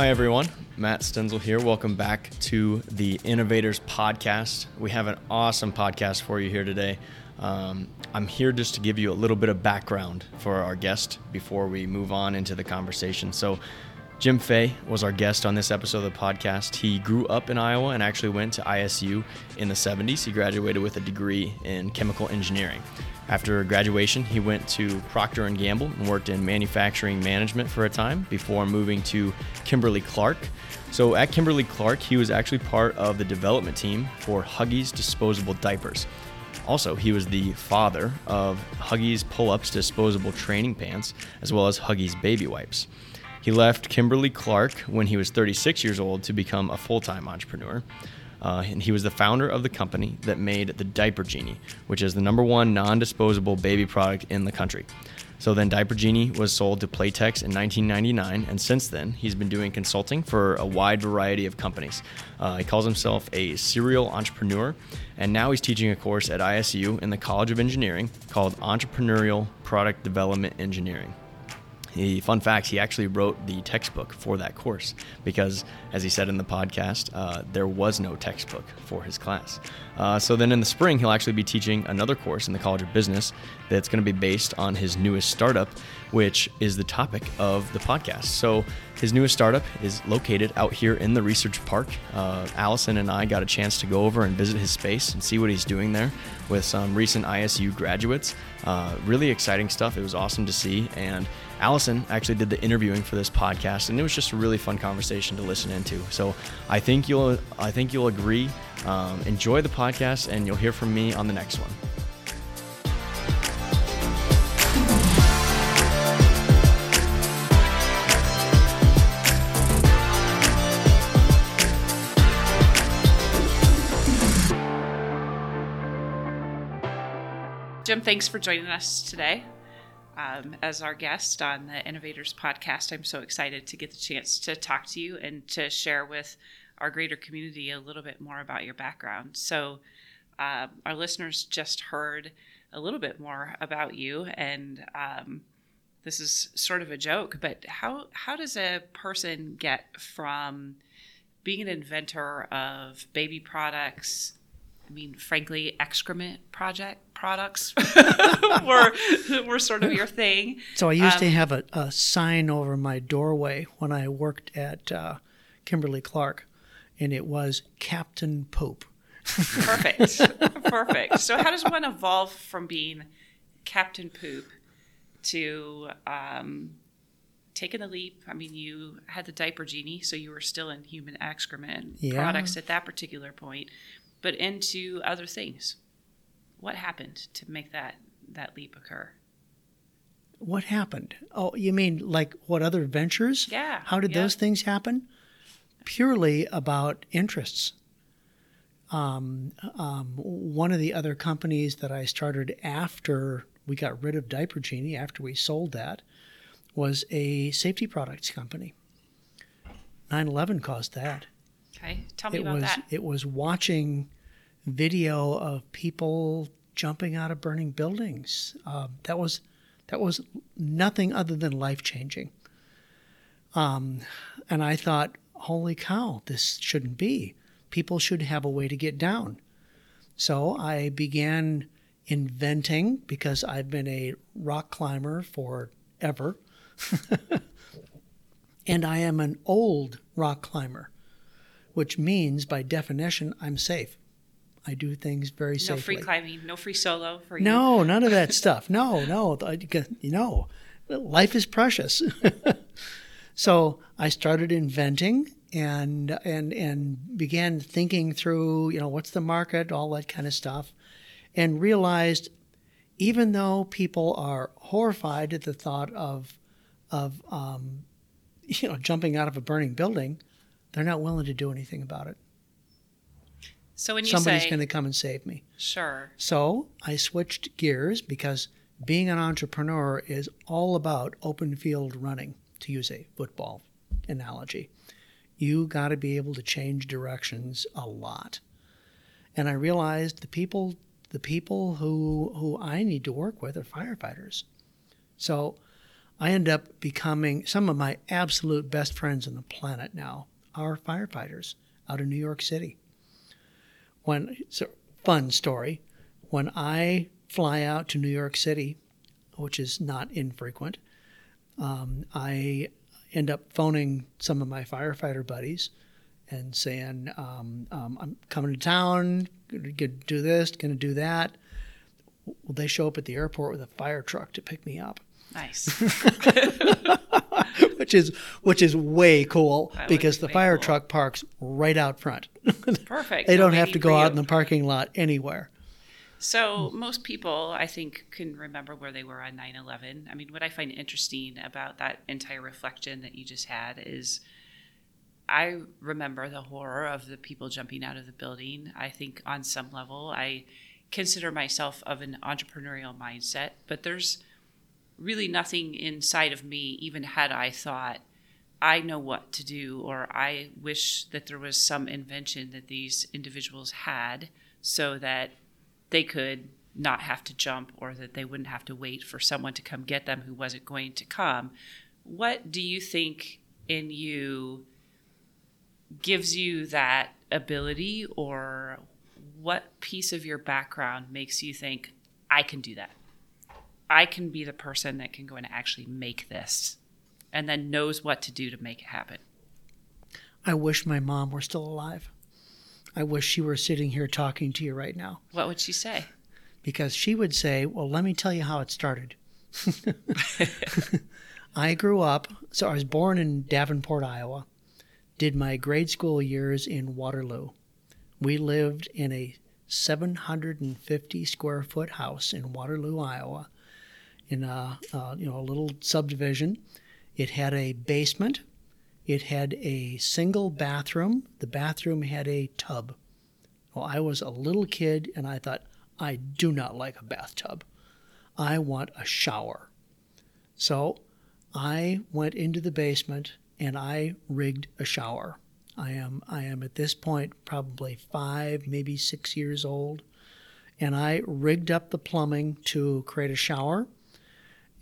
Hi, everyone. Matt Stenzel here. Welcome back to the Innovators Podcast. We have an awesome podcast for you here today. Um, I'm here just to give you a little bit of background for our guest before we move on into the conversation. So, Jim Fay was our guest on this episode of the podcast. He grew up in Iowa and actually went to ISU in the 70s. He graduated with a degree in chemical engineering. After graduation, he went to Procter & Gamble and worked in manufacturing management for a time before moving to Kimberly Clark. So at Kimberly Clark, he was actually part of the development team for Huggies disposable diapers. Also, he was the father of Huggies Pull-Ups disposable training pants, as well as Huggies baby wipes. He left Kimberly Clark when he was 36 years old to become a full time entrepreneur. Uh, and he was the founder of the company that made the Diaper Genie, which is the number one non disposable baby product in the country. So then Diaper Genie was sold to Playtex in 1999, and since then he's been doing consulting for a wide variety of companies. Uh, he calls himself a serial entrepreneur, and now he's teaching a course at ISU in the College of Engineering called Entrepreneurial Product Development Engineering. He, fun fact, he actually wrote the textbook for that course because, as he said in the podcast, uh, there was no textbook for his class. Uh, so then in the spring, he'll actually be teaching another course in the College of Business that's going to be based on his newest startup, which is the topic of the podcast. So his newest startup is located out here in the research park. Uh, Alison and I got a chance to go over and visit his space and see what he's doing there with some recent ISU graduates. Uh, really exciting stuff. It was awesome to see. And Alison actually did the interviewing for this podcast, and it was just a really fun conversation to listen into. So I think you'll I think you'll agree. Um, enjoy the podcast, and you'll hear from me on the next one. Jim, thanks for joining us today um, as our guest on the Innovators podcast. I'm so excited to get the chance to talk to you and to share with our greater community a little bit more about your background. So, uh, our listeners just heard a little bit more about you, and um, this is sort of a joke, but how how does a person get from being an inventor of baby products? I mean, frankly, excrement project products were were sort of your thing. So I used um, to have a, a, sign over my doorway when I worked at uh, Kimberly Clark, and it was Captain Poop. perfect, perfect. So how does one evolve from being Captain Poop to um, taking the leap? I mean, you had the diaper genie, so you were still in human excrement yeah. products at that particular point but into other things. What happened to make that that leap occur? What happened? Oh, you mean like what other ventures? Yeah. How did yeah. those things happen? Purely about interests. Um, um, one of the other companies that I started after we got rid of Diaper Genie, after we sold that, was a safety products company. 9 11 caused that. Okay, tell me it about was, that. It was watching video of people jumping out of burning buildings. Uh, that was that was nothing other than life changing. Um, and I thought, holy cow, this shouldn't be. People should have a way to get down. So I began inventing because I've been a rock climber forever. and I am an old rock climber which means by definition I'm safe. I do things very no safely. No free climbing, no free solo for you. No, none of that stuff. No, no, you know, life is precious. so I started inventing and and and began thinking through, you know, what's the market, all that kind of stuff, and realized even though people are horrified at the thought of of um, you know jumping out of a burning building, they're not willing to do anything about it. So when you somebody's going to come and save me. Sure. So I switched gears because being an entrepreneur is all about open field running, to use a football analogy. You got to be able to change directions a lot. And I realized the people the people who who I need to work with are firefighters. So I end up becoming some of my absolute best friends on the planet now are firefighters out of New York City. When it's a fun story, when I fly out to New York City, which is not infrequent, um, I end up phoning some of my firefighter buddies and saying, um, um, I'm coming to town, going to do this, going to do that. Well, they show up at the airport with a fire truck to pick me up. Nice. which is which is way cool That because the fire cool. truck parks right out front. Perfect. they don't have to go out in the parking lot anywhere. So, most people, I think, can remember where they were on 9 11. I mean, what I find interesting about that entire reflection that you just had is I remember the horror of the people jumping out of the building. I think, on some level, I consider myself of an entrepreneurial mindset, but there's really nothing inside of me, even had I thought, I know what to do, or I wish that there was some invention that these individuals had so that they could not have to jump or that they wouldn't have to wait for someone to come get them who wasn't going to come. What do you think in you gives you that ability, or what piece of your background makes you think, I can do that? I can be the person that can go and actually make this and then knows what to do to make it happen. I wish my mom were still alive. I wish she were sitting here talking to you right now What would she say? because she would say, Well, let me tell you how it started. I grew up, so I was born in Davenport, Iowa, did my grade school years in Waterloo. We lived in a 750 square foot house in Waterloo, Iowa, in a, uh, you know, a little subdivision. It had a basement. It had a single bathroom. The bathroom had a tub. Well, I was a little kid and I thought, I do not like a bathtub. I want a shower. So I went into the basement and I rigged a shower. I am I am at this point probably 5 maybe 6 years old and I rigged up the plumbing to create a shower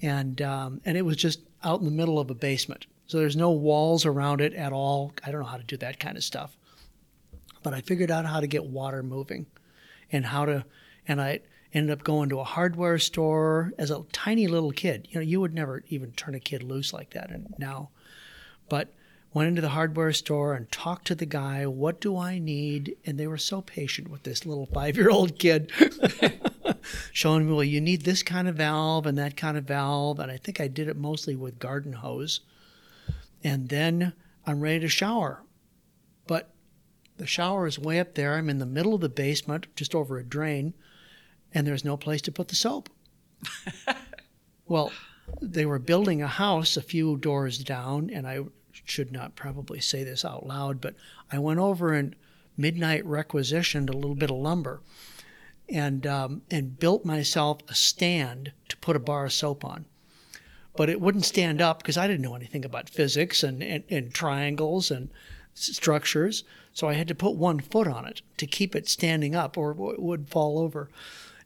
and um, and it was just out in the middle of a basement. So there's no walls around it at all. I don't know how to do that kind of stuff. But I figured out how to get water moving and how to and I ended up going to a hardware store as a tiny little kid. You know, you would never even turn a kid loose like that and now. But went into the hardware store and talked to the guy, what do I need? And they were so patient with this little 5-year-old kid. Showing me, well, you need this kind of valve and that kind of valve. And I think I did it mostly with garden hose. And then I'm ready to shower. But the shower is way up there. I'm in the middle of the basement, just over a drain, and there's no place to put the soap. well, they were building a house a few doors down, and I should not probably say this out loud, but I went over and midnight requisitioned a little bit of lumber and um, and built myself a stand to put a bar of soap on. But it wouldn't stand up because I didn't know anything about physics and, and, and triangles and structures. So I had to put one foot on it to keep it standing up or it would fall over.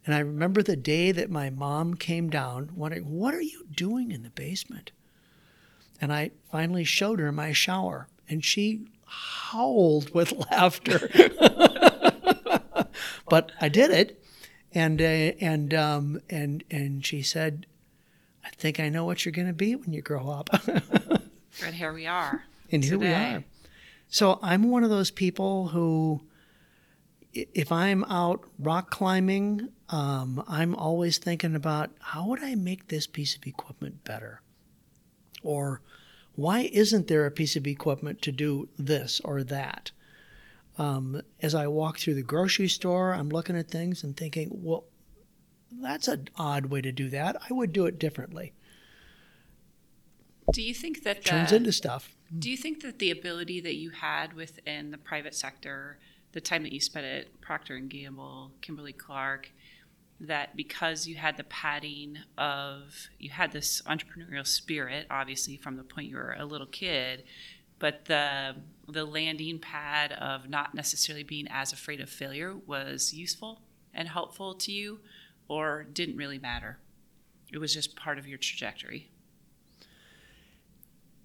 And I remember the day that my mom came down wondering, What are you doing in the basement? And I finally showed her my shower, and she howled with laughter. but I did it, and uh, and um, and and she said, "I think I know what you're going to be when you grow up." And here we are. and here we are. So I'm one of those people who, if I'm out rock climbing, um, I'm always thinking about how would I make this piece of equipment better, or why isn't there a piece of equipment to do this or that? Um, as I walk through the grocery store, I'm looking at things and thinking, well, that's an odd way to do that. I would do it differently. Do you think that Turns the, into stuff. Do you think that the ability that you had within the private sector, the time that you spent at Procter and Gamble, Kimberly Clark, that because you had the padding of you had this entrepreneurial spirit, obviously from the point you were a little kid, but the the landing pad of not necessarily being as afraid of failure was useful and helpful to you, or didn't really matter. It was just part of your trajectory.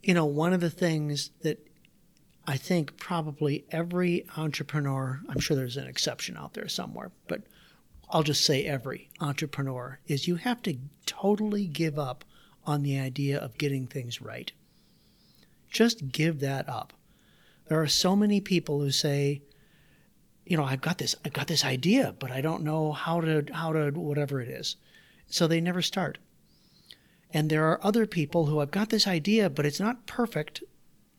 you know, one of the things that I think probably every entrepreneur, I'm sure there's an exception out there somewhere, but I'll just say every entrepreneur, is you have to totally give up on the idea of getting things right. Just give that up. There are so many people who say, you know, I've got this, I've got this idea, but I don't know how to, how to, whatever it is. So they never start. And there are other people who have got this idea, but it's not perfect,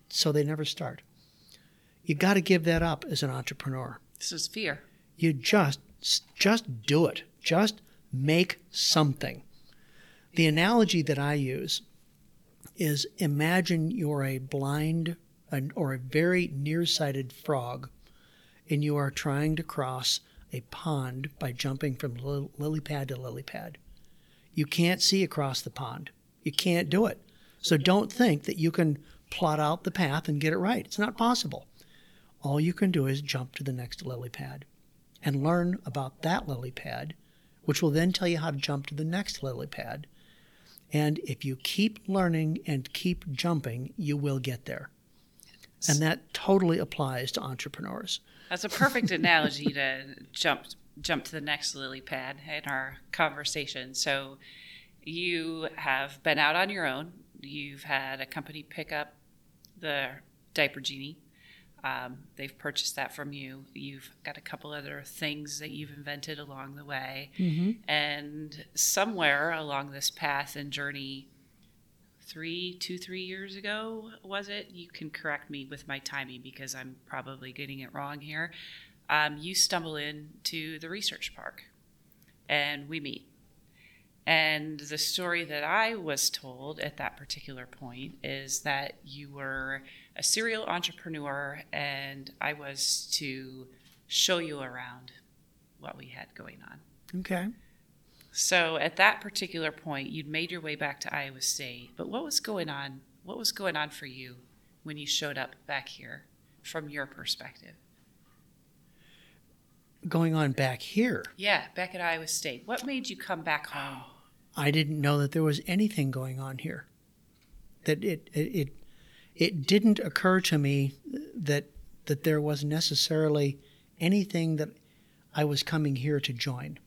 so they never start. You got to give that up as an entrepreneur. This is fear. You just just do it. Just make something. The analogy that I use is imagine you're a blind or a very nearsighted frog and you are trying to cross a pond by jumping from lily pad to lily pad. You can't see across the pond. You can't do it. So don't think that you can plot out the path and get it right. It's not possible. All you can do is jump to the next lily pad and learn about that lily pad, which will then tell you how to jump to the next lily pad. And if you keep learning and keep jumping, you will get there. And that totally applies to entrepreneurs. That's a perfect analogy to jump jump to the next lily pad in our conversation. So you have been out on your own. You've had a company pick up the diaper genie um, they've purchased that from you. You've got a couple other things that you've invented along the way. Mm-hmm. And somewhere along this path and journey, three, two, three years ago, was it? You can correct me with my timing because I'm probably getting it wrong here. Um, you stumble into the research park and we meet. And the story that I was told at that particular point is that you were a serial entrepreneur, and I was to show you around what we had going on. Okay. So at that particular point, you'd made your way back to Iowa State, but what was going on? What was going on for you when you showed up back here from your perspective? Going on back here? Yeah, back at Iowa State. What made you come back home? I didn't know that there was anything going on here. That it it it, it didn't occur to me that that there was necessarily anything that I was coming here to join.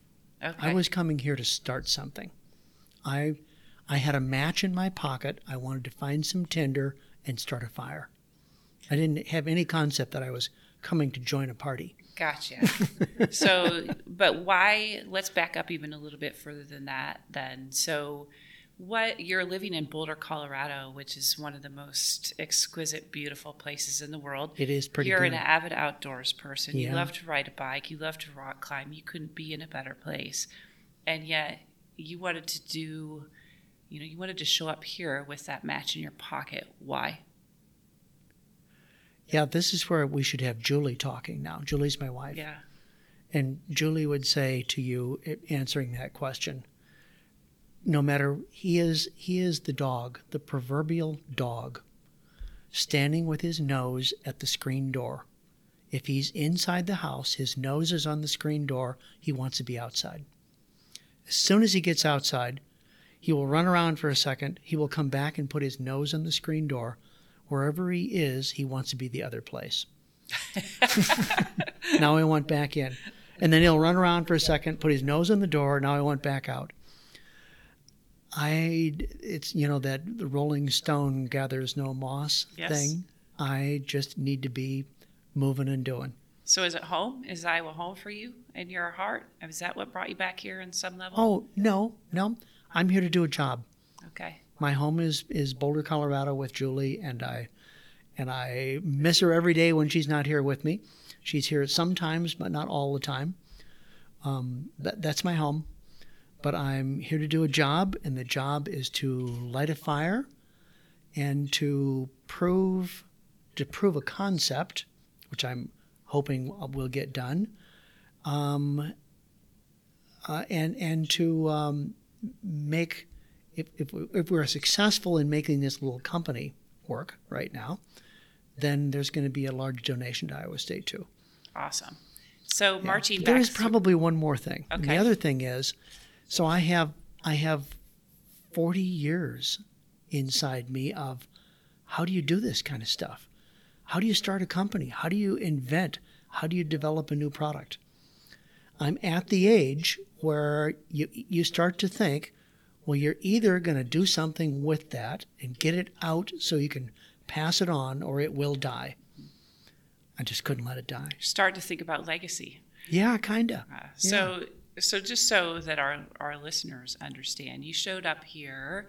Okay. I was coming here to start something. I I had a match in my pocket. I wanted to find some tinder and start a fire. I didn't have any concept that I was coming to join a party. Gotcha. so, but why? Let's back up even a little bit further than that. Then, so what you're living in Boulder, Colorado, which is one of the most exquisite, beautiful places in the world. It is pretty. You're good. an avid outdoors person. Yeah. You love to ride a bike. You love to rock climb. You couldn't be in a better place, and yet you wanted to do. You know, you wanted to show up here with that match in your pocket. Why? Yeah, this is where we should have Julie talking now. Julie's my wife. Yeah. And Julie would say to you, answering that question, no matter he is he is the dog, the proverbial dog, standing with his nose at the screen door. If he's inside the house, his nose is on the screen door, he wants to be outside. As soon as he gets outside, he will run around for a second, he will come back and put his nose on the screen door, wherever he is, he wants to be the other place. now I want back in. And then he'll run around for a second, put his nose on the door. Now I want back out. I, it's, you know, that the Rolling Stone gathers no moss yes. thing. I just need to be moving and doing. So is it home? Is Iowa home for you in your heart? Is that what brought you back here in some level? Oh, no, no. I'm here to do a job. Okay my home is is Boulder, Colorado, with Julie, and I and I miss her every day when she's not here with me. She's here sometimes, but not all the time. Um, that, that's my home. But I'm here to do a job, and the job is to light a fire and to prove to prove a concept, which I'm hoping will get done, um, uh, and and to um, make if, if, if we're successful in making this little company work right now, then there's going to be a large donation to Iowa State too. Awesome. So yeah. marching There is probably one more thing. Okay. And the other thing is, so I have I have 40 years inside me of how do you do this kind of stuff? How do you start a company? How do you invent? How do you develop a new product? I'm at the age where you, you start to think, well, you're either going to do something with that and get it out so you can pass it on, or it will die. I just couldn't let it die. Start to think about legacy. Yeah, kinda. Uh, so, so just so that our our listeners understand, you showed up here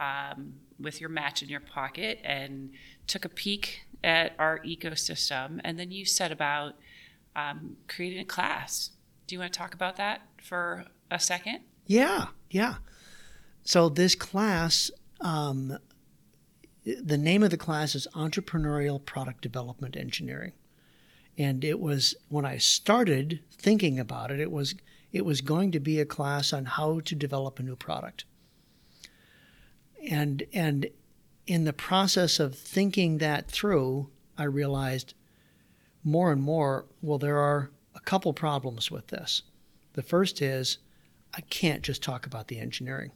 um, with your match in your pocket and took a peek at our ecosystem, and then you set about um, creating a class. Do you want to talk about that for a second? Yeah, yeah. So this class, um, the name of the class is Entrepreneurial Product Development Engineering, and it was when I started thinking about it, it was it was going to be a class on how to develop a new product. And and in the process of thinking that through, I realized more and more, well, there are a couple problems with this. The first is I can't just talk about the engineering.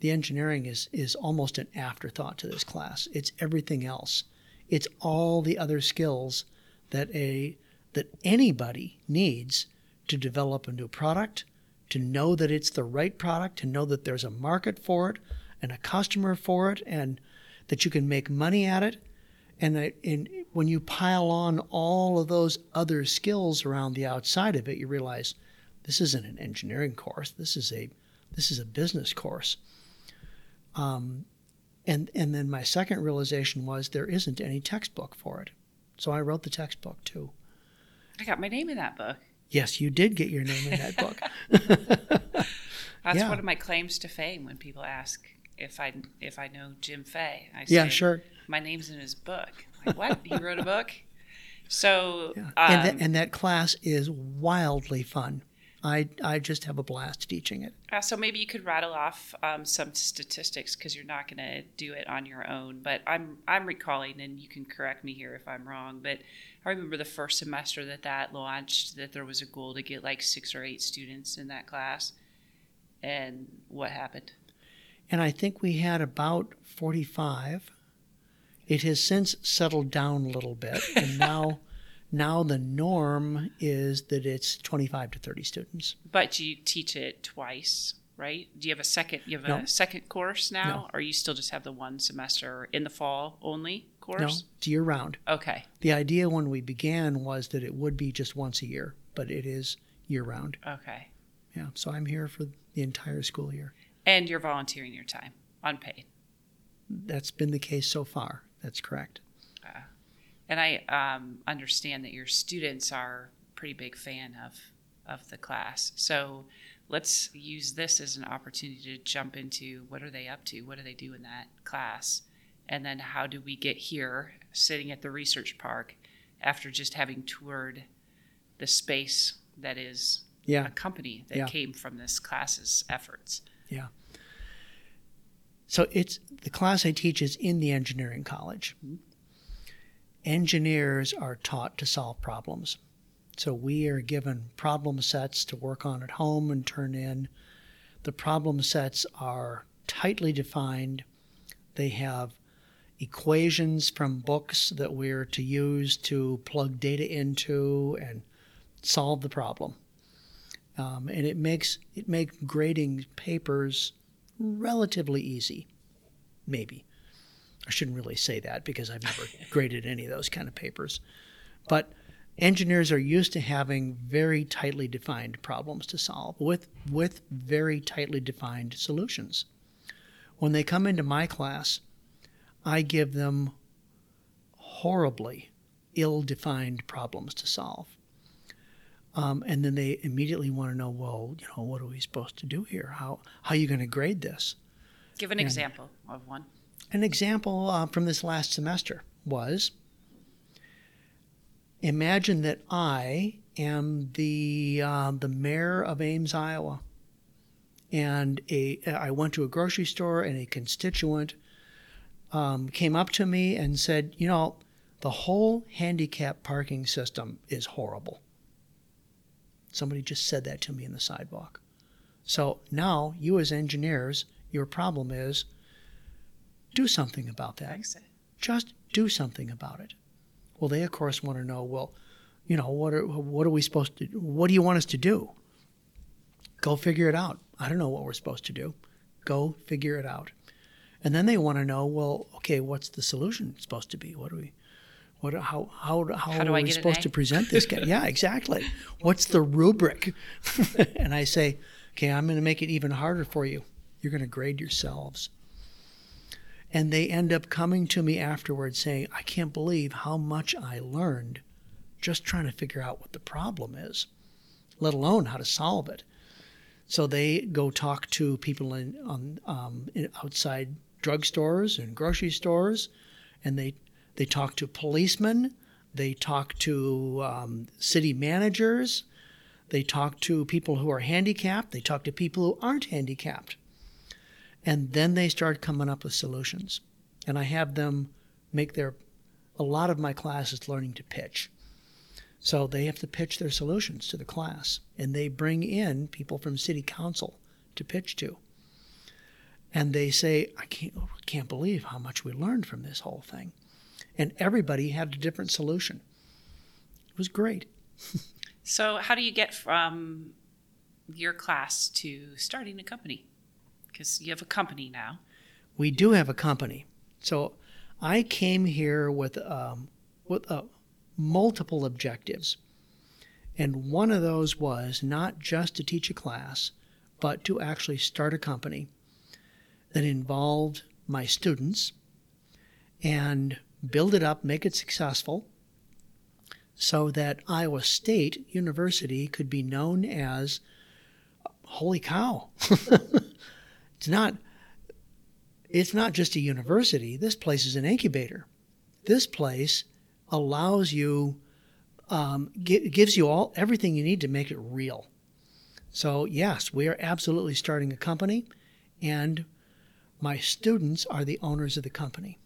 The engineering is, is almost an afterthought to this class. It's everything else. It's all the other skills that a that anybody needs to develop a new product, to know that it's the right product, to know that there's a market for it and a customer for it, and that you can make money at it. And, and when you pile on all of those other skills around the outside of it, you realize this isn't an engineering course. This is a this is a business course. Um, and and then my second realization was there isn't any textbook for it. So I wrote the textbook too. I got my name in that book. Yes, you did get your name in that book. That's Yeah. one of my claims to fame when people ask if I if I know Jim Fay. I say, yeah, sure. My name's in his book. Like, what? he wrote a book? So, Yeah. um, and, that, and that class is wildly fun. I I just have a blast teaching it. uh, so maybe you could rattle off um, some statistics because you're not going to do it on your own. But I'm I'm recalling, and you can correct me here if I'm wrong. But I remember the first semester that that launched, that there was a goal to get like six or eight students in that class. And what happened? and I think we had about 45. It has since settled down a little bit, and now now the norm is that it's 25 to 30 students. But you teach it twice, right? Do you have a second? You have No. a second course now, No. or you still just have the one semester in the fall only No, course? it's year round. Okay, The idea when we began was that it would be just once a year, but it is year round. okay. Yeah, so I'm here for the entire school year. And you're volunteering your time, unpaid. That's been the case so far. That's correct. And I um, understand that your students are pretty big fan of of the class. So let's use this as an opportunity to jump into what are they up to? What do they do in that class? And then how do we get here, sitting at the research park, after just having toured the space that is Yeah. a company that Yeah. came from this class's efforts? Yeah. So it's the class I teach is in the engineering college. Engineers are taught to solve problems. So we are given problem sets to work on at home and turn in. The problem sets are tightly defined. They have equations from books that we're to use to plug data into and solve the problem. Um, and it makes it makes grading papers relatively easy. Maybe. I shouldn't really say that because I've never graded any of those kind of papers. But engineers are used to having very tightly defined problems to solve with, with very tightly defined solutions. When they come into my class, I give them horribly ill defined problems to solve. Um, and then they immediately want to know, well, you know, what are we supposed to do here? How, how are you going to grade this? Give an example of one. An example uh, from this last semester was imagine that I am the uh, the mayor of Ames, Iowa, and a I went to a grocery store and a constituent um, came up to me and said, you know, the whole handicap parking system is horrible. Somebody just said that to me in the sidewalk. So now you as engineers, your problem is do something about that. Just do something about it. Well, they of course want to know. Well, you know what are what are we supposed to? What do you want us to do? Go figure it out. I don't know what we're supposed to do. Go figure it out. And then they want to know. Well, okay, what's the solution supposed to be? What do we? What, how, how, how, How are we supposed to present this guy? yeah, exactly. What's the rubric? and I say, okay, I'm going to make it even harder for you. You're going to grade yourselves. And they end up coming to me afterwards saying, I can't believe how much I learned just trying to figure out what the problem is, let alone how to solve it. So they go talk to people in, on, um, in outside drugstores and grocery stores, and they they talk to policemen, they talk to um, city managers, they talk to people who are handicapped, they talk to people who aren't handicapped, and then they start coming up with solutions. And I have them make their a lot of my class is learning to pitch. So they have to pitch their solutions to the class, and they bring in people from city council to pitch to. And they say, I can't, oh, can't believe how much we learned from this whole thing. And everybody had a different solution. It was great. So, how do you get from your class to starting a company? Because you have a company now. We do have a company. So I came here with, um, with uh, multiple objectives. And one of those was not just to teach a class, but to actually start a company that involved my students and build it up, make it successful, so that Iowa State University could be known as holy cow. it's not it's not just a university. This place is an incubator. This place allows you um, gi- gives you all everything you need to make it real. So yes, we are absolutely starting a company, and my students are the owners of the company.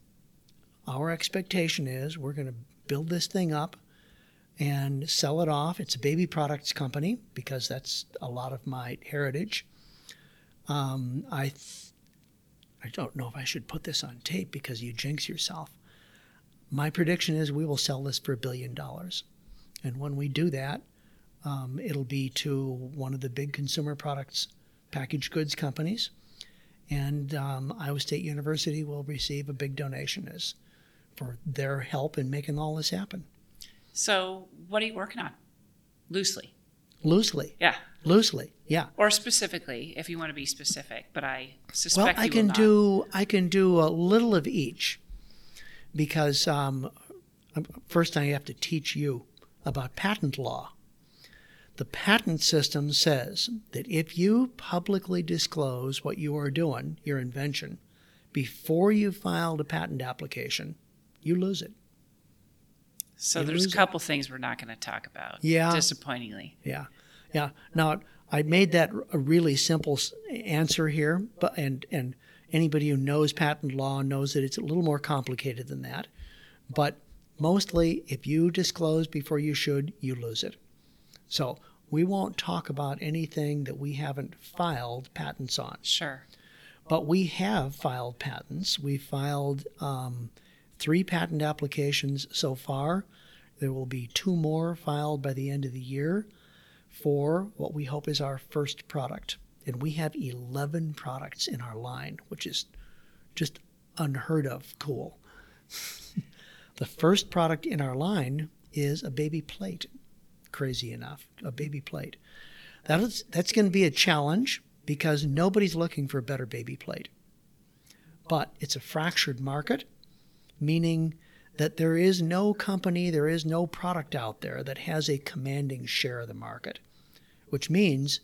Our expectation is we're going to build this thing up and sell it off. It's a baby products company because that's a lot of my heritage. Um, I, th- I don't know if I should put this on tape because you jinx yourself. My prediction is we will sell this for a billion dollars, and when we do that, um, it'll be to one of the big consumer products packaged goods companies, and um, Iowa State University will receive a big donation as for their help in making all this happen. So, what are you working on? Loosely. Loosely, Yeah. Loosely, yeah. Or specifically, if you want to be specific. But I Well, suspect I you can do I can do a little of each because um, first I have to teach you about patent law. The patent system says that if you publicly disclose what you are doing, your invention, before you filed a patent application, you lose it. So, you there's a it. couple things we're not going to talk about. Yeah. Disappointingly. Yeah, yeah. Now I made that a really simple answer here, but and and anybody who knows patent law knows that it's a little more complicated than that. But mostly, if you disclose before you should, you lose it. So we won't talk about anything that we haven't filed patents on. Sure. But we have filed patents. We filed um, three patent applications so far. There will be two more filed by the end of the year for what we hope is our first product. And we have 11 products in our line, which is just unheard of cool. the first product in our line is a baby plate. Crazy enough, a baby plate. That is, that's going to be a challenge because nobody's looking for a better baby plate. But it's a fractured market, meaning that there is no company, there is no product out there that has a commanding share of the market, which means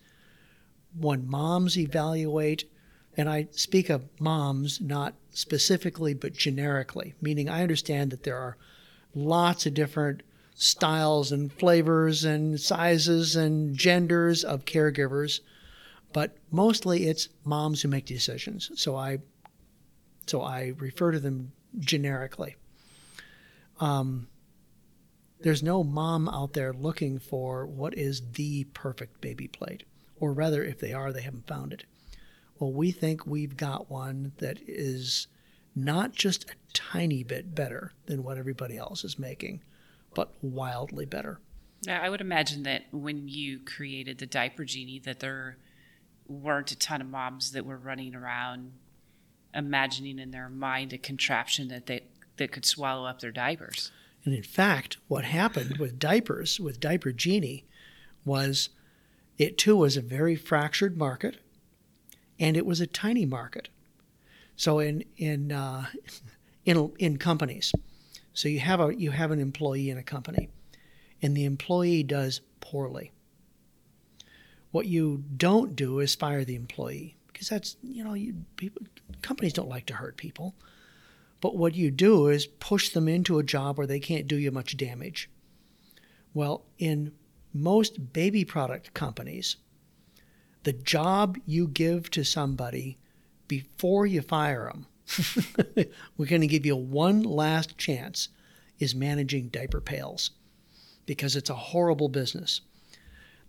when moms evaluate, and I speak of moms not specifically but generically, meaning I understand that there are lots of different styles and flavors and sizes and genders of caregivers, but mostly it's moms who make decisions. So I so I refer to them generically. Um, there's no mom out there looking for what is the perfect baby plate, or rather, if they are, they haven't found it. Well, we think we've got one that is not just a tiny bit better than what everybody else is making, but wildly better. I would imagine that when you created the diaper genie, that there weren't a ton of moms that were running around imagining in their mind a contraption that they that could swallow up their diapers. And in fact, what happened with diapers, with Diaper Genie, was it too was a very fractured market, and it was a tiny market. So in in uh, in in companies, so you have a you have an employee in a company, and the employee does poorly. What you don't do is fire the employee because that's you know you people companies don't like to hurt people. But what you do is push them into a job where they can't do you much damage. Well, in most baby product companies, the job you give to somebody before you fire them, we're going to give you one last chance, is managing diaper pails because it's a horrible business.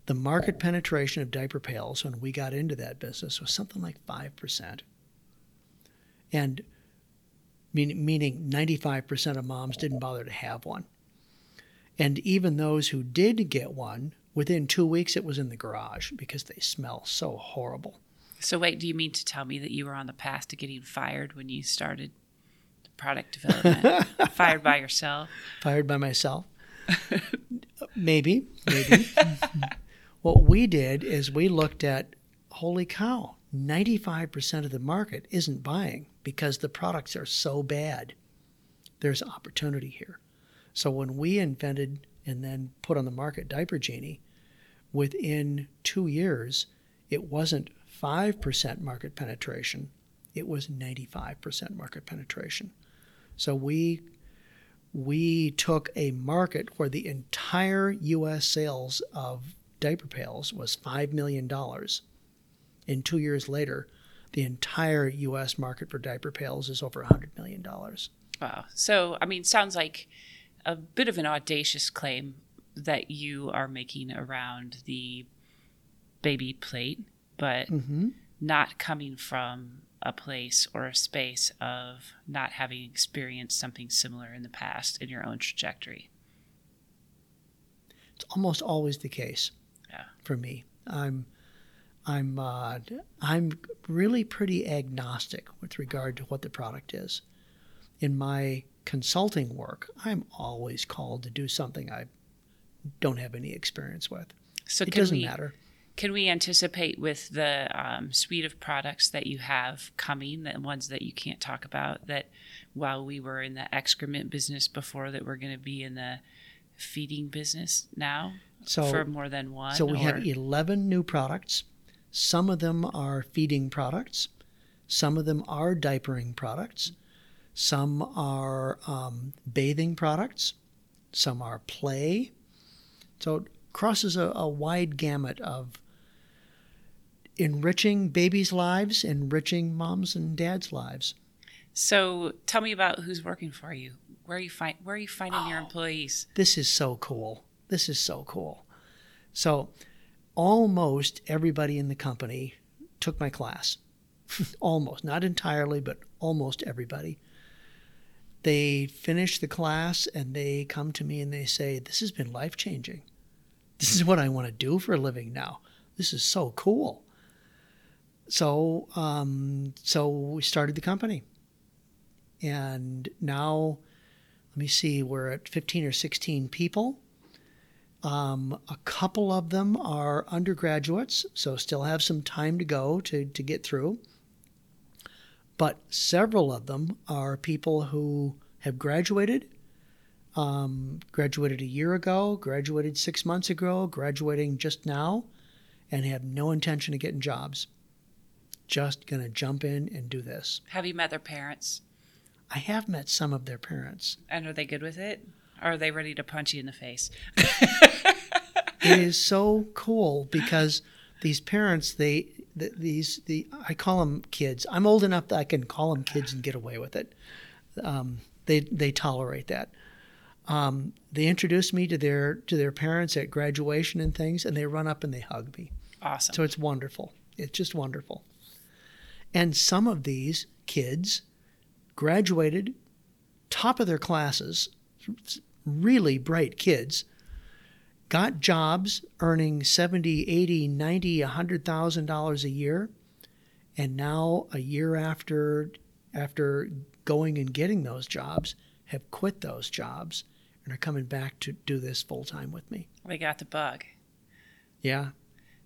The market penetration of diaper pails when we got into that business was something like 5%. And meaning 95% of moms didn't bother to have one. And even those who did get one, within two weeks it was in the garage because they smell so horrible. So, wait, do you mean to tell me that you were on the path to getting fired when you started product development? fired by yourself? Fired by myself? maybe, maybe. what we did is we looked at holy cow, 95% of the market isn't buying because the products are so bad. There's opportunity here. So when we invented and then put on the market Diaper Genie, within two years, it wasn't 5% market penetration, it was 95% market penetration. So we we took a market where the entire US sales of diaper pails was $5 million. And two years later, the entire U.S. market for diaper pails is over $100 million. Wow. So, I mean, sounds like a bit of an audacious claim that you are making around the baby plate, but mm-hmm. not coming from a place or a space of not having experienced something similar in the past in your own trajectory. It's almost always the case yeah. for me. I'm I'm uh, I'm really pretty agnostic with regard to what the product is. In my consulting work, I'm always called to do something I don't have any experience with. So it doesn't we, matter. Can we anticipate with the um, suite of products that you have coming, the ones that you can't talk about, that while we were in the excrement business before, that we're going to be in the feeding business now so, for more than one? So we or? have 11 new products some of them are feeding products, some of them are diapering products, some are um, bathing products, some are play. So it crosses a, a wide gamut of enriching babies' lives, enriching moms and dads' lives. So tell me about who's working for you. Where are you find where are you finding oh, your employees? This is so cool. This is so cool. So almost everybody in the company took my class. almost, not entirely, but almost everybody. They finish the class and they come to me and they say, This has been life changing. This is what I want to do for a living now. This is so cool. So, um, so we started the company. And now, let me see, we're at 15 or 16 people um, a couple of them are undergraduates, so still have some time to go to, to get through. But several of them are people who have graduated, um, graduated a year ago, graduated six months ago, graduating just now, and have no intention of getting jobs. Just going to jump in and do this. Have you met their parents? I have met some of their parents. And are they good with it? Or are they ready to punch you in the face? it is so cool because these parents, they, the, these, the, I call them kids. I'm old enough that I can call them kids and get away with it. Um, they, they tolerate that. Um, they introduce me to their to their parents at graduation and things, and they run up and they hug me. Awesome. So it's wonderful. It's just wonderful. And some of these kids graduated, top of their classes, really bright kids, got jobs earning 70, 80, 90, 100,000 dollars a year, and now a year after after going and getting those jobs have quit those jobs and are coming back to do this full time with me. They got the bug. Yeah.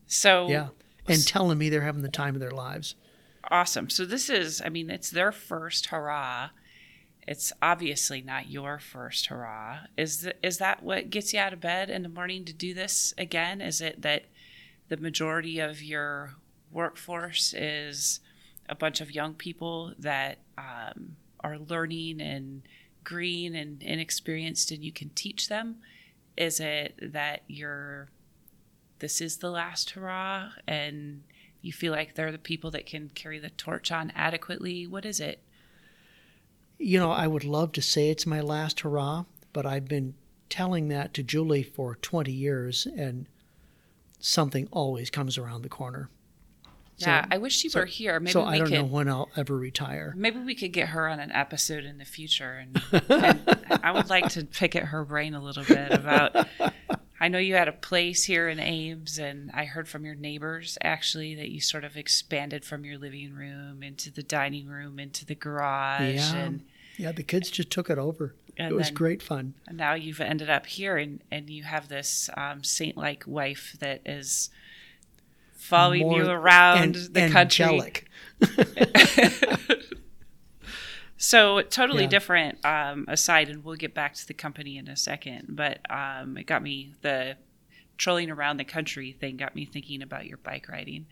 So Yeah. And telling me they're having the time of their lives. awesome. So this is, I mean, it's their first hurrah. It's obviously not your first hurrah. Is th- is that what gets you out of bed in the morning to do this again? Is it that the majority of your workforce is a bunch of young people that um, are learning and green and inexperienced, and you can teach them? Is it that you're this is the last hurrah and you feel like they're the people that can carry the torch on adequately? What is it? You know, I would love to say it's my last hurrah, but I've been telling that to Julie for 20 years, and something always comes around the corner. yeah, I wish she so- were here. Maybe so I don't could know when I'll ever retire. maybe we could get her on an episode in the future and, and I would like to pick at her brain a little bit about I know you had a place here in Ames and I heard from your neighbors actually that you sort of expanded from your living room into the dining room into the garage Yeah. and Yeah, the kids just took it over. It was great fun. And now you've ended up here and, and you have this um, saint like wife that is following More- you around and the country. So totally Yeah. different um, aside, and we'll get back to the company in a second. But um, it got me the trolling around the country thing got me thinking about your bike riding.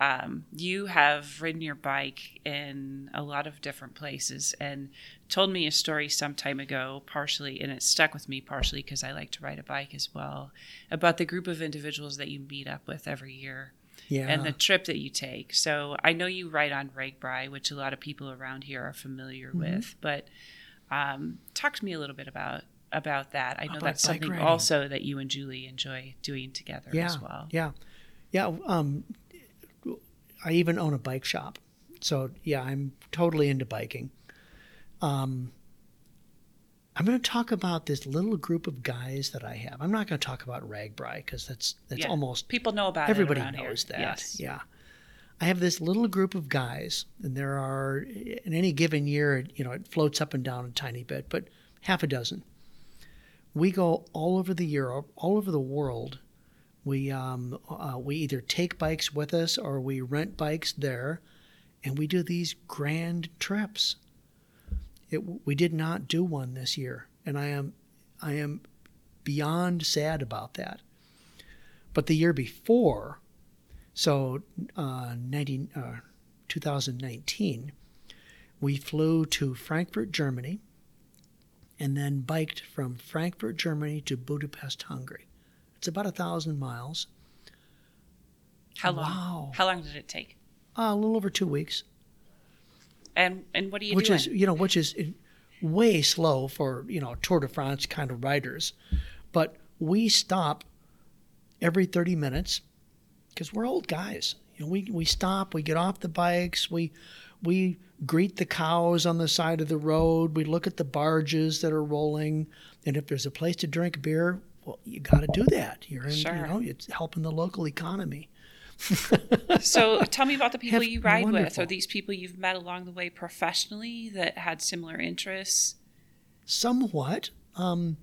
Um, you have ridden your bike in a lot of different places and told me a story some time ago, partially, and it stuck with me partially because I like to ride a bike as well, about the group of individuals that you meet up with every year Yeah. and the trip that you take. So I know you ride on RAGBRAI, which a lot of people around here are familiar Mm-hmm. with. But um, talk to me a little bit about about that. I know About that's something riding. also that you and Julie enjoy doing together yeah, as well. Yeah. Yeah. Um, I even own a bike shop. So, yeah, I'm totally into biking. Um, I'm going to talk about this little group of guys that I have. I'm not going to talk about RAGBRAI because that's that's Yeah. almost People know about everybody it knows here. that. Yes. Yeah. I have this little group of guys, and there are in any given year, you know, it floats up and down a tiny bit, but half a dozen. We go all over the Europe, all over the world. We um, uh, we either take bikes with us or we rent bikes there, and we do these grand trips. It, we did not do one this year, and I am I am beyond sad about that. But the year before, so uh, 19, uh, 2019, we flew to Frankfurt, Germany, and then biked from Frankfurt, Germany to Budapest, Hungary. It's about a thousand miles, How long? Wow. How long did it take? uh, a little over two weeks, And and what are you do which doing? is you know which is way slow for you know Tour de France kind of riders, but we stop every 30 minutes because we're old guys. You know, we, we stop, we get off the bikes, we we greet the cows on the side of the road, we look at the barges that are rolling, and if there's a place to drink beer, well, you got to do that. You're in, Sure. you know, it's helping the local economy. So tell me about the people Have- you ride with. wonderful. Are these people you've met along the way professionally that had similar interests? Somewhat. Um,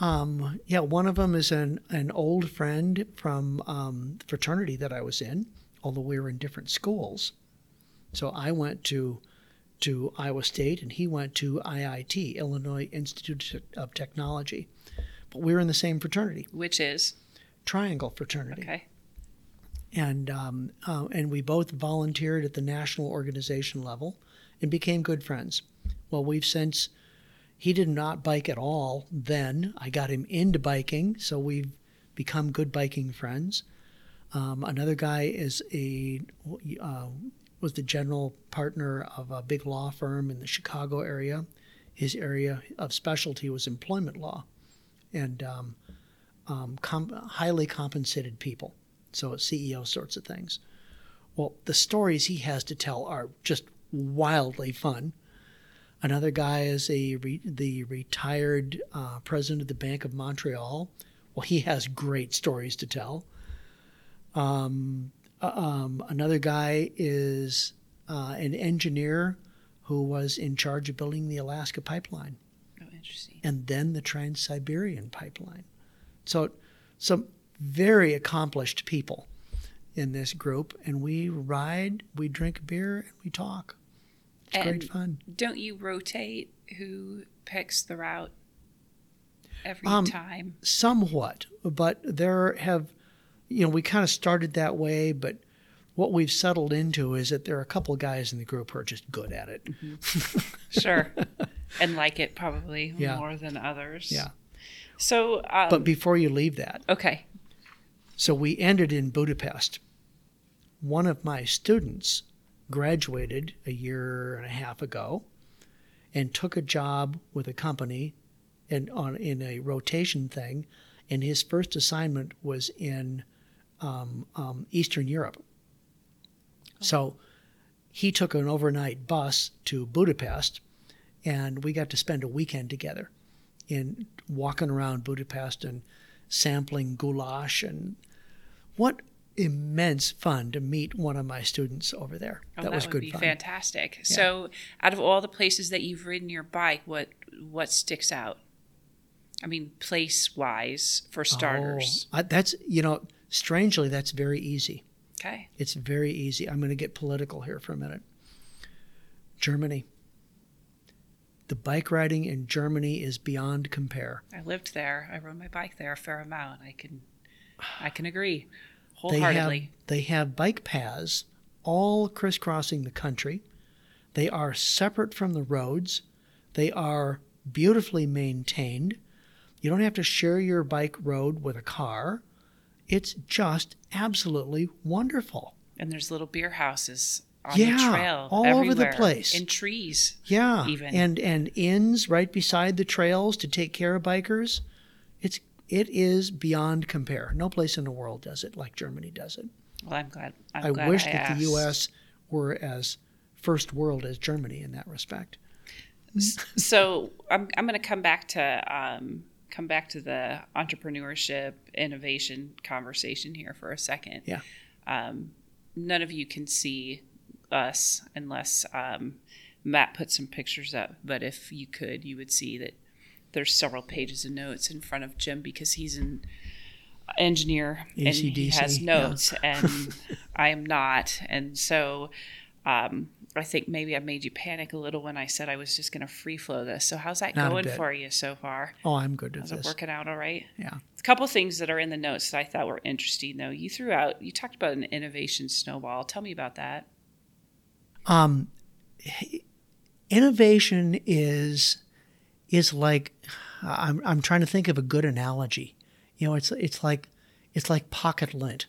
um, yeah, one of them is an, an old friend from um, the fraternity that I was in, although we were in different schools. So I went to to Iowa State, and he went to IIT, Illinois Institute of Technology. But we were in the same fraternity, Which is Triangle Fraternity. okay. And um, uh, and we both volunteered at the national organization level and became good friends. Well, we've since he did not bike at all then. I got him into biking, so we've become good biking friends. Um, another guy is a uh, was the general partner of a big law firm in the Chicago area. His area of specialty was employment law, and um, um, com- highly compensated people so CEO sorts of things. Well, the stories he has to tell are just wildly fun. Another guy is a re, the retired uh, president of the Bank of Montreal. Well, he has great stories to tell. Um, uh, um, another guy is uh, an engineer who was in charge of building the Alaska pipeline Oh, interesting. and then the Trans Siberian pipeline. So, some very accomplished people in this group, and we ride, we drink beer, and we talk. It's And great fun. Don't you rotate who picks the route every Um, time? Somewhat, but there have, you know, we kind of started that way, but what we've settled into is that there are a couple of guys in the group who are just good at it. Sure. and like it probably Yeah. more than others. Yeah. So, um, But before you leave that, okay. So we ended in Budapest. One of my students graduated a year and a half ago and took a job with a company and on in a rotation thing and his first assignment was in um, um, Eastern Europe. So he took an overnight bus to Budapest and we got to spend a weekend together in walking around Budapest and sampling goulash and what immense fun to meet one of my students over there. Oh, that, was would good be fun. fantastic. So, out of all the places that you've ridden your bike, what what sticks out? I mean, place wise, for oh, starters. Oh, I, that's you know, strangely, that's very easy. Okay. It's very easy. I'm going to get political here for a minute. Germany. The bike riding in Germany is beyond compare. I lived there. I rode my bike there a fair amount. I can, I can agree They have, they have bike paths all crisscrossing the country. They are separate from the roads. They are beautifully maintained. You don't have to share your bike road with a car. It's just absolutely wonderful. and there's little beer houses on Yeah, the trail, all over the place. in trees. Yeah, Even. and and inns right beside the trails to take care of bikers. It's beyond compare. No place in the world does it like Germany does it. Well, I'm glad. I'm I glad wish I that the. U.S. were as first world as Germany in that respect. so I'm I'm going to come back to um, come back to the entrepreneurship innovation conversation here for a second. Yeah. Um, none of you can see us unless um, Matt put some pictures up. But if you could, you would see that there's several pages of notes in front of Jim because he's an engineer and he has yeah. notes and I am not. And so um, I think maybe I made you panic a little when I said I was just going to free flow this. So how's that Not going for you so far? Oh, I'm good with Is it this. working out all right? Yeah. A couple things that are in the notes that I thought were interesting, though. You threw out, you talked about an innovation snowball. Tell me about that. Um, innovation is is like I'm I'm trying to think of a good analogy. You know, it's it's like it's like pocket lint.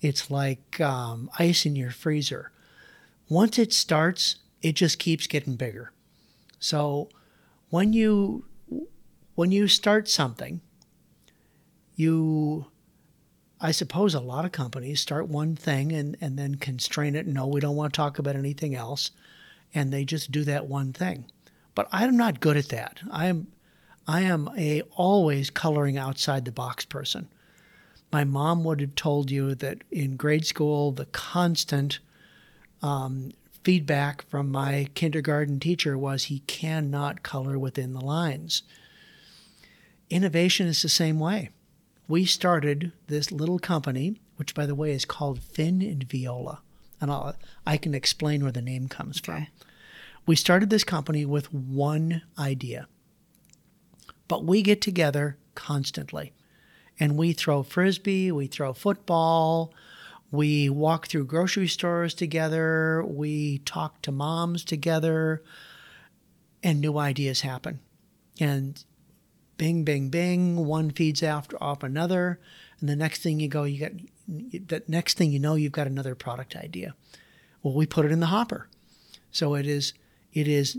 It's like um, ice in your freezer. Once it starts, it just keeps getting bigger. So when you when you start something, you I suppose a lot of companies start one thing and, and then constrain it. No, we don't want to talk about anything else. And they just do that one thing. But I'm not good at that. I am I am a always coloring outside the box person. My mom would have told you that in grade school, the constant um, feedback from my kindergarten teacher was he cannot color within the lines. Innovation is the same way we started this little company, which by the way is called Fin and Viola, and I'll, I can explain where the name comes from. We started this company with one idea, but we get together constantly, and we throw frisbee, we throw football, we walk through grocery stores together, we talk to moms together, and new ideas happen, and bing, bing, bing. One feeds after off another, and the next thing you go, you got the next thing you know, you've got another product idea. Well, we put it in the hopper, so it is it is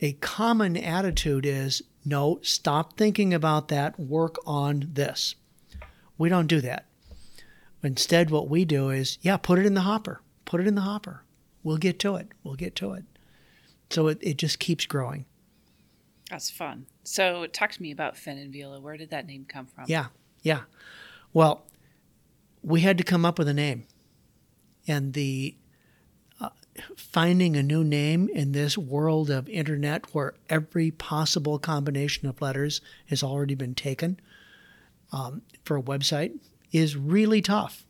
a common attitude is no, stop thinking about that. Work on this. We don't do that. Instead, what we do is, yeah, put it in the hopper. Put it in the hopper. We'll get to it. We'll get to it. So it, it just keeps growing. That's fun. So talk to me about Fin and Viola. Where did that name come from? Yeah, yeah. Well, we had to come up with a name, and the finding a new name in this world of internet where every possible combination of letters has already been taken um, for a website is really tough.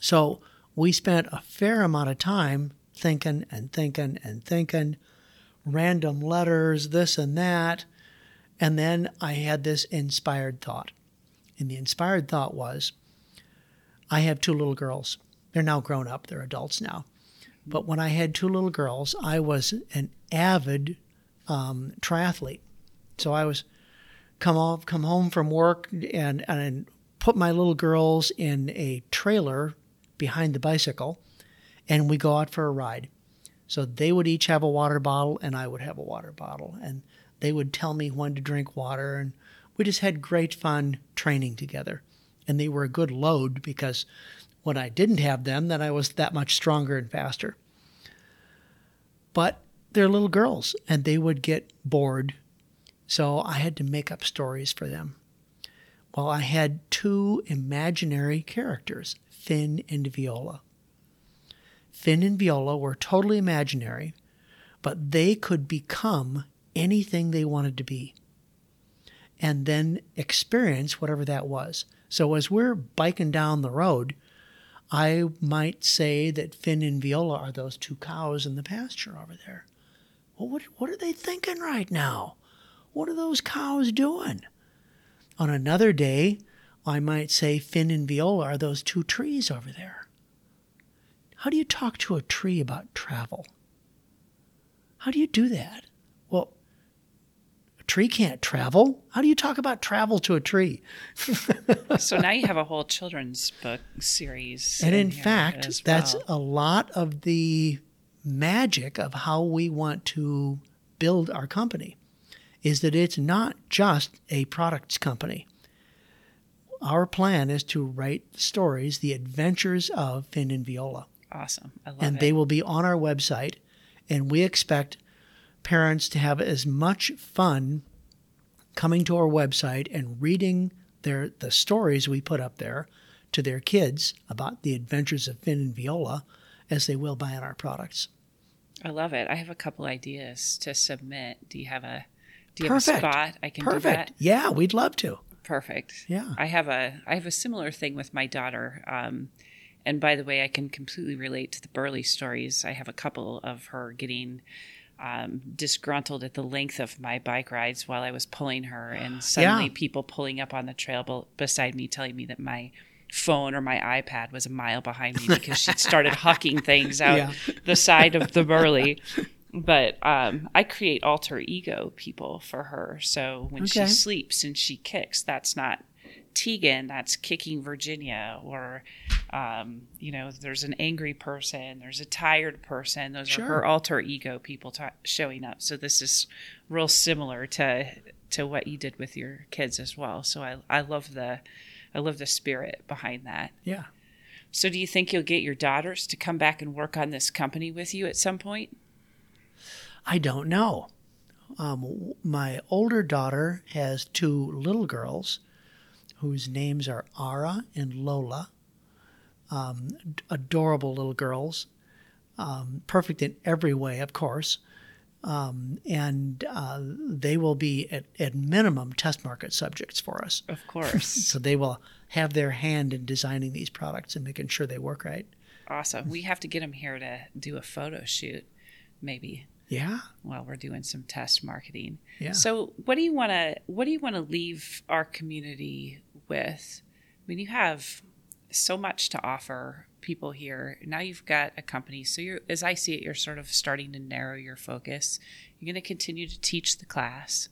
So we spent a fair amount of time thinking and thinking and thinking, random letters, this and that. And then I had this inspired thought. And the inspired thought was I have two little girls. They're now grown up, they're adults now. But when I had two little girls, I was an avid um, triathlete. So I was come off, come home from work and, and put my little girls in a trailer behind the bicycle, and we go out for a ride. So they would each have a water bottle, and I would have a water bottle, and they would tell me when to drink water, and we just had great fun training together. And they were a good load because when I didn't have them, then I was that much stronger and faster. But they're little girls, and they would get bored, so I had to make up stories for them. Well, I had two imaginary characters, Fin and Viola. Fin and Viola were totally imaginary, but they could become anything they wanted to be and then experience whatever that was. So as we're biking down the road, I might say that Fin and Viola are those two cows in the pasture over there. Well, what, what are they thinking right now? What are those cows doing? On another day, I might say Fin and Viola are those two trees over there. How do you talk to a tree about travel? How do you do that? Well, tree can't travel. How do you talk about travel to a tree? so now you have a whole children's book series. And in here fact, as that's a lot of the magic of how we want to build our company is that it's not just a products company. Our plan is to write stories, the adventures of Fin and Viola awesome. I love and it. they will be on our website. And we expect parents to have as much fun coming to our website and reading their the stories we put up there to their kids about the adventures of Fin and Viola as they will buying our products. I love it. I have a couple ideas to submit. Do you have a do you Perfect. have a spot I can do Perfect. that? Yeah, we'd love to. Perfect. Yeah. I have a I have a similar thing with my daughter. Um, and by the way, I can completely relate to the Burley stories. I have a couple of her getting um, disgruntled at the length of my bike rides while I was pulling her, and suddenly Yeah. people pulling up on the trail be- beside me telling me that my phone or my iPad was a mile behind me because she'd started hucking things out Yeah. the side of the Burley. But um, I create alter ego people for her. So when she sleeps and she kicks, that's not Tegan, that's kicking Virginia, or um, you know, there's an angry person, there's a tired person. Those Sure. are her alter ego people ta showing up. So this is real similar to to what you did with your kids as well. So I I love the I love the spirit behind that. Yeah. So do you think you'll get your daughters to come back and work on this company with you at some point? I don't know. Um, my older daughter has two little girls whose names are Ara and Lola. Um, adorable little girls, um, perfect in every way, of course. Um, and uh, they will be at, at minimum test market subjects for us. Of course. So they will have their hand in designing these products and making sure they work right. awesome. We have to get them here to do a photo shoot, maybe Yeah. while we're doing some test marketing. Yeah. So, what do you want to what do you want to leave our community with? I mean, you have so much to offer people here. Now you've got a company, so you're as I see it, you're sort of starting to narrow your focus. You're going to continue to teach the class,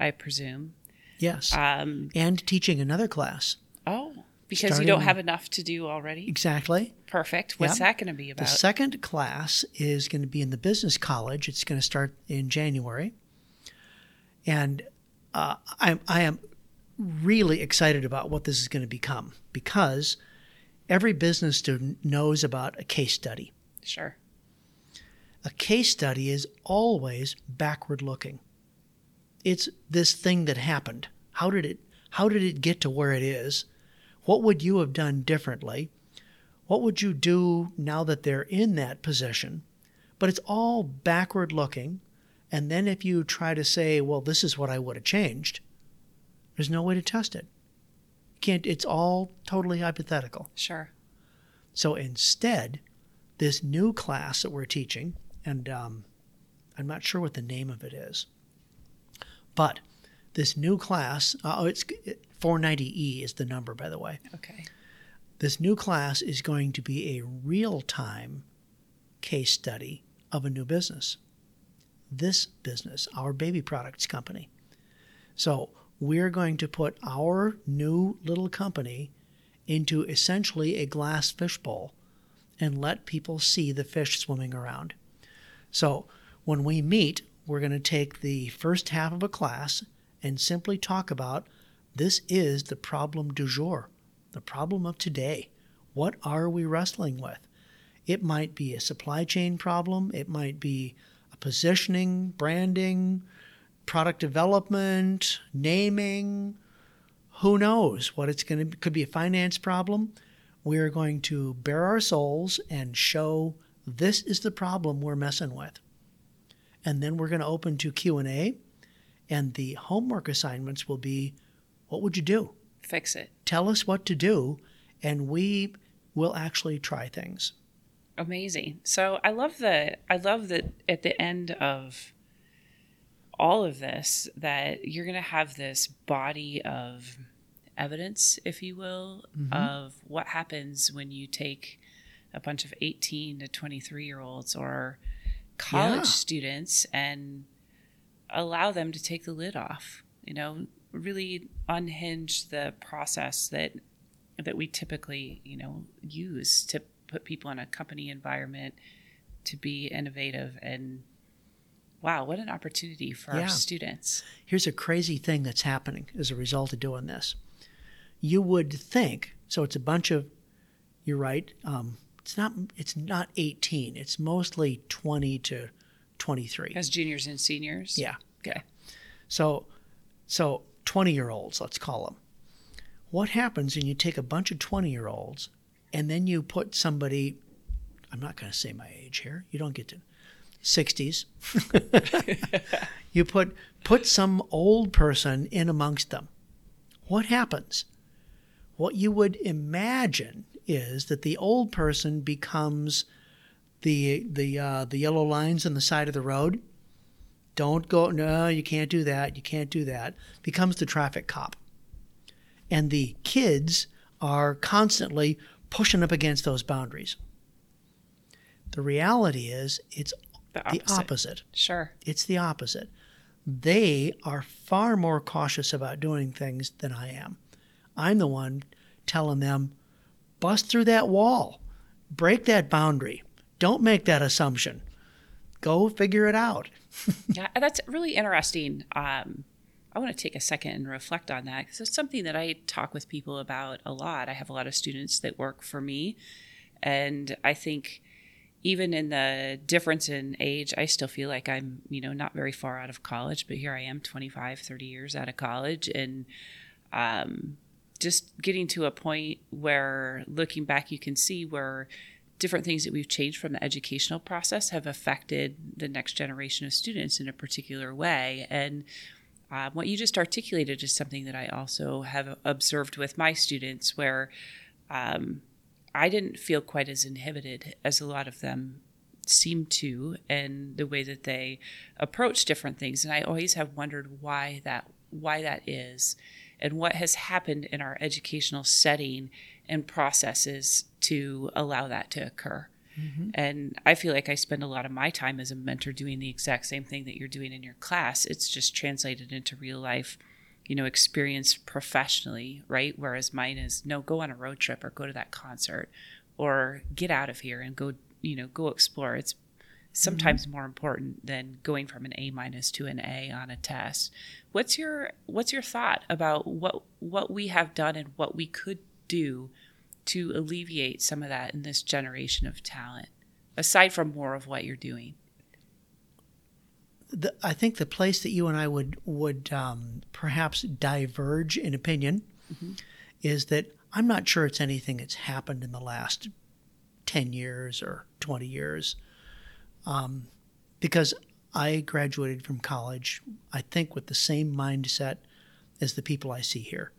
I presume. Yes. Um, and teaching another class. oh, because you don't have enough to do already. Exactly. Perfect. What's Yeah. that going to be about? The second class is going to be in the business college. It's going to start in January, and uh, I, I am really excited about what this is going to become because every business student knows about a case study. sure. a case study is always backward looking. It's this thing that happened. How did it how did it get to where it is? What would you have done differently? What would you do now that they're in that position? But it's all backward looking. And then if you try to say, well, this is what I would have changed, there's no way to test it. You can't, it's all totally hypothetical. Sure. So instead, this new class that we're teaching, and um, I'm not sure what the name of it is, but this new class, uh, oh, it's 490E is the number, by the way. Okay. This new class is going to be a real time case study of a new business. This business, our baby products company. So we're going to put our new little company into essentially a glass fishbowl and let people see the fish swimming around. So when we meet, we're going to take the first half of a class and simply talk about this is the problem du jour, the problem of today. What are we wrestling with? It might be a supply chain problem, it might be a positioning, branding, product development, naming, who knows what it's going to could be a finance problem. We are going to bare our souls and show this is the problem we're messing with. And then we're going to open to Q&A and the homework assignments will be what would you do? Fix it. Tell us what to do and we will actually try things. Amazing. So I love the I love that at the end of all of this that you're going to have this body of evidence, if you will, Mhm. of what happens when you take a bunch of 18 to 23 year olds or college Yeah. students and allow them to take the lid off. You know, really unhinge the process that that we typically, you know, use to put people in a company environment to be innovative and wow, what an opportunity for Yeah. our students. Here's a crazy thing that's happening as a result of doing this. You would think so. It's a bunch of. You're right. Um, it's not. It's not 18. It's mostly 20 to 23. As juniors and seniors. Yeah. Okay. So, so 20 year olds, let's call them. What happens when you take a bunch of 20 year olds and then you put somebody, I'm not going to say my age here, you don't get to 60s. you put put some old person in amongst them. What happens? What you would imagine is that the old person becomes the the uh, the yellow lines on the side of the road don't go no you can't do that you can't do that becomes the traffic cop and the kids are constantly pushing up against those boundaries the reality is it's The the opposite. opposite Sure. it's the opposite they are far more cautious about doing things than i am i'm the one telling them bust through that wall break that boundary don't make that assumption go figure it out Yeah, that's really interesting. Um, I want to take a second and reflect on that because it's something that I talk with people about a lot. I have a lot of students that work for me, and I think even in the difference in age, I still feel like I'm, you know, not very far out of college, but here I am 25, 30 years out of college and um, just getting to a point where looking back, you can see where different things that we've changed from the educational process have affected the next generation of students in a particular way. And um, what you just articulated is something that I also have observed with my students, where um, I didn't feel quite as inhibited as a lot of them seem to, and the way that they approach different things. And I always have wondered why that why that is, and what has happened in our educational setting and processes to allow that to occur. Mm-hmm. And I feel like I spend a lot of my time as a mentor doing the exact same thing that you're doing in your class. It's just translated into real life, you know, experience professionally, right? Whereas mine is no, go on a road trip or go to that concert or get out of here and go, you know, go explore. It's sometimes mm-hmm. more important than going from an A minus to an A on a test. What's your what's your thought about what what we have done and what we could do to alleviate some of that in this generation of talent, aside from more of what you're doing? The, I think the place that you and I would would um, perhaps diverge in opinion is that I'm not sure it's anything that's happened in the last ten years or twenty years, um, because I graduated from college. I think with the same mindset as the people I see here,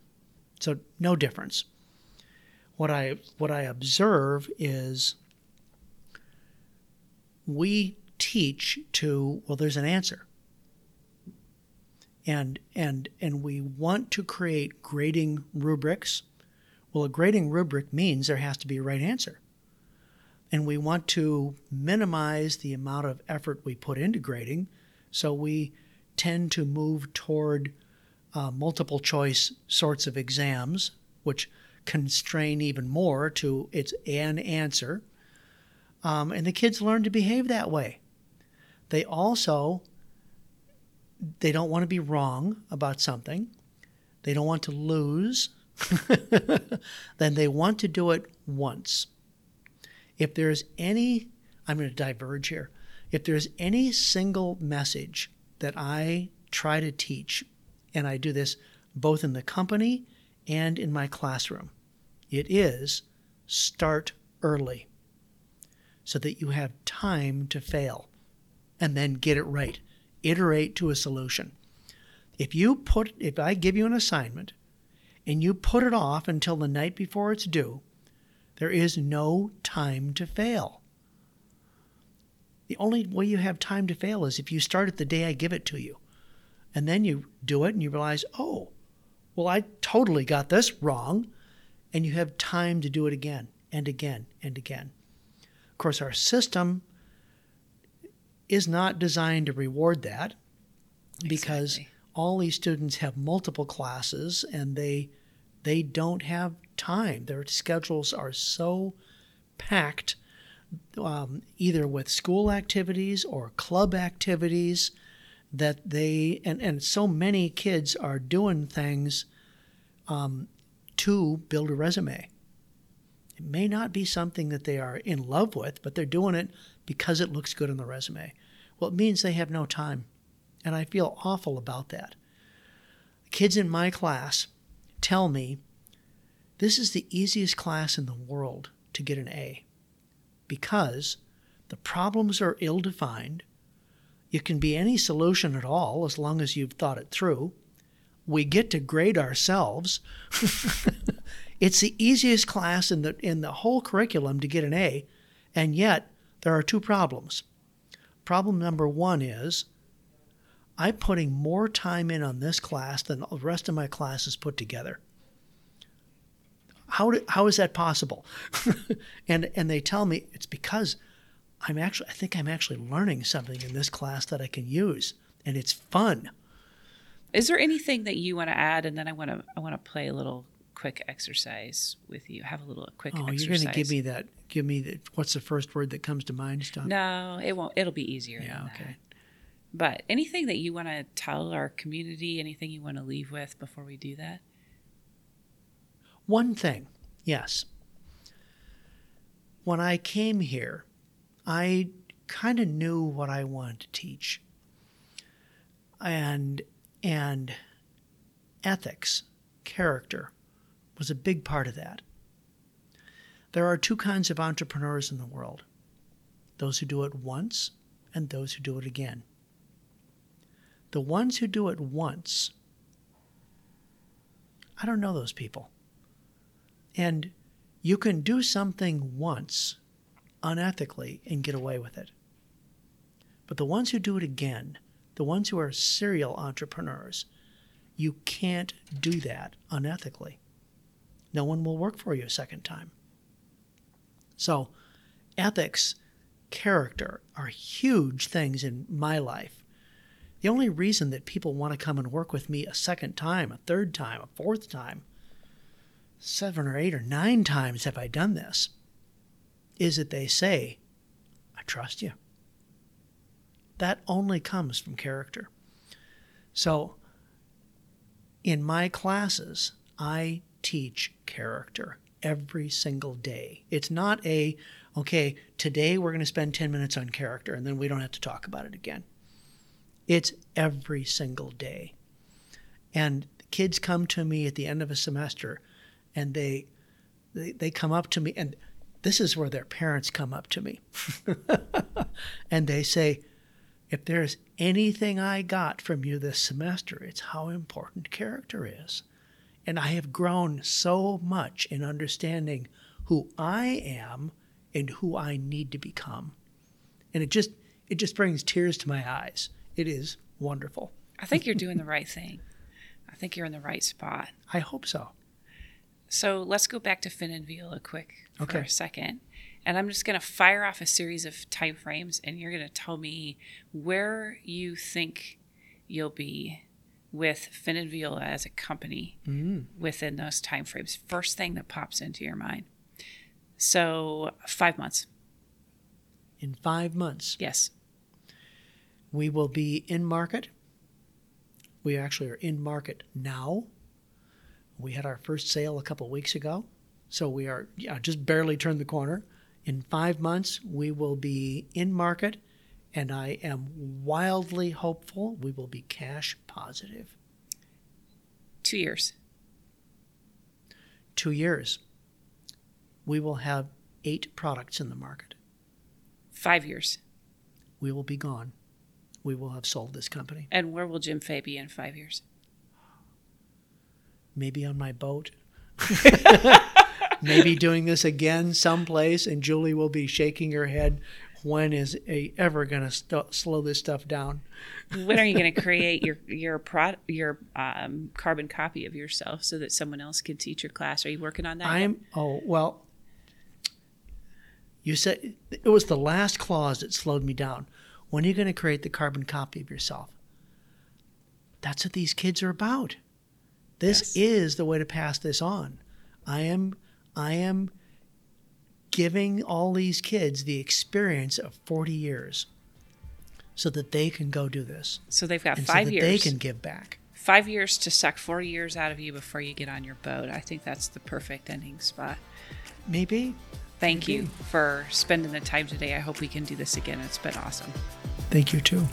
so no difference. What I what I observe is we teach to well there's an answer. And and and we want to create grading rubrics. Well a grading rubric means there has to be a right answer. And we want to minimize the amount of effort we put into grading. So we tend to move toward uh, multiple choice sorts of exams which constrain even more to it's an answer. Um, and the kids learn to behave that way they also they don't want to be wrong about something. They don't want to lose. then they want to do it once. If there's any I'm going to diverge here. If there's any single message that I try to teach, and I do this both in the company and in my classroom, it is start early so that you have time to fail and then get it right. Iterate to a solution. If you put if I give you an assignment and you put it off until the night before it's due, there is no time to fail. The only way you have time to fail is if you start it the day I give it to you. And then you do it and you realize, "Oh, well I totally got this wrong." And you have time to do it again and again and again. Of course, our system is not designed to reward that because Exactly. all these students have multiple classes and they they don't have time. Their schedules are so packed, um, either with school activities or club activities, that they and, and so many kids are doing things um, to build a resume. It may not be something that they are in love with, but they're doing it because it looks good on the resume. Well, it means they have no time. And I feel awful about that. Kids in my class tell me this is the easiest class in the world to get an A because the problems are ill defined. It can be any solution at all as long as you've thought it through. We get to grade ourselves. it's the easiest class in the in the whole curriculum to get an A, and yet there are two problems. Problem number 1 is I'm putting more time in on this class than the rest of my classes put together. How, do, how is that possible? and and they tell me it's because I'm actually I think I'm actually learning something in this class that I can use and it's fun. Is there anything that you want to add? And then I want to I want to play a little quick exercise with you. Have a little quick Oh, exercise. you're going to give me that give me the what's the first word that comes to mind, Stop. No, it won't. It'll be easier. Yeah, that. okay. But anything that you want to tell our community, anything you want to leave with before we do that? One thing, yes. When I came here, I kind of knew what I wanted to teach. And and ethics, character was a big part of that. There are two kinds of entrepreneurs in the world. Those who do it once and those who do it again. The ones who do it once I don't know those people. And you can do something once unethically and get away with it. But the ones who do it again, the ones who are serial entrepreneurs, you can't do that unethically. No one will work for you a second time. So, ethics, character are huge things in my life. The only reason that people want to come and work with me a second time, a third time, a fourth time, seven or eight or nine times have I done this, is that they say, I trust you. That only comes from character. So, in my classes, I teach character every single day. It's not a, okay, today we're going to spend 10 minutes on character and then we don't have to talk about it again. It's every single day. And kids come to me at the end of a semester and they they, they come up to me and this is where their parents come up to me. and they say, if there's anything I got from you this semester, it's how important character is. And I have grown so much in understanding who I am and who I need to become. And it just it just brings tears to my eyes. It is wonderful. I think you're doing the right thing. I think you're in the right spot. I hope so. So let's go back to Fin and Viola quick for Okay. a second. And I'm just going to fire off a series of time frames, and you're going to tell me where you think you'll be with Fin and Viola as a company mm. within those time frames. First thing that pops into your mind. So five months. In five months, Yes. we will be in market. We actually are in market now. We had our first sale a couple weeks ago. So we are yeah, just barely turned the corner. In five months, we will be in market, and I am wildly hopeful we will be cash positive. Two years. Two years, we will have eight products in the market. Five years. We will be gone. We will have sold this company. And where will Jim Fay be in five years? maybe on my boat. maybe doing this again someplace, and Julie will be shaking her head. When is a ever going to st- slow this stuff down? when are you going to create your your pro, your um, carbon copy of yourself so that someone else can teach your class? Are you working on that? I'm oh well. You said it was the last clause that slowed me down. When are you going to create the carbon copy of yourself? That's what these kids are about. This Yes. is the way to pass this on. I am I am giving all these kids the experience of 40 years so that they can go do this so they've got and five so that years. they can give back. Five years to suck four years out of you before you get on your boat. I think that's the perfect ending spot. Maybe. Thank you for spending the time today. I hope we can do this again. It's been awesome. Thank you too.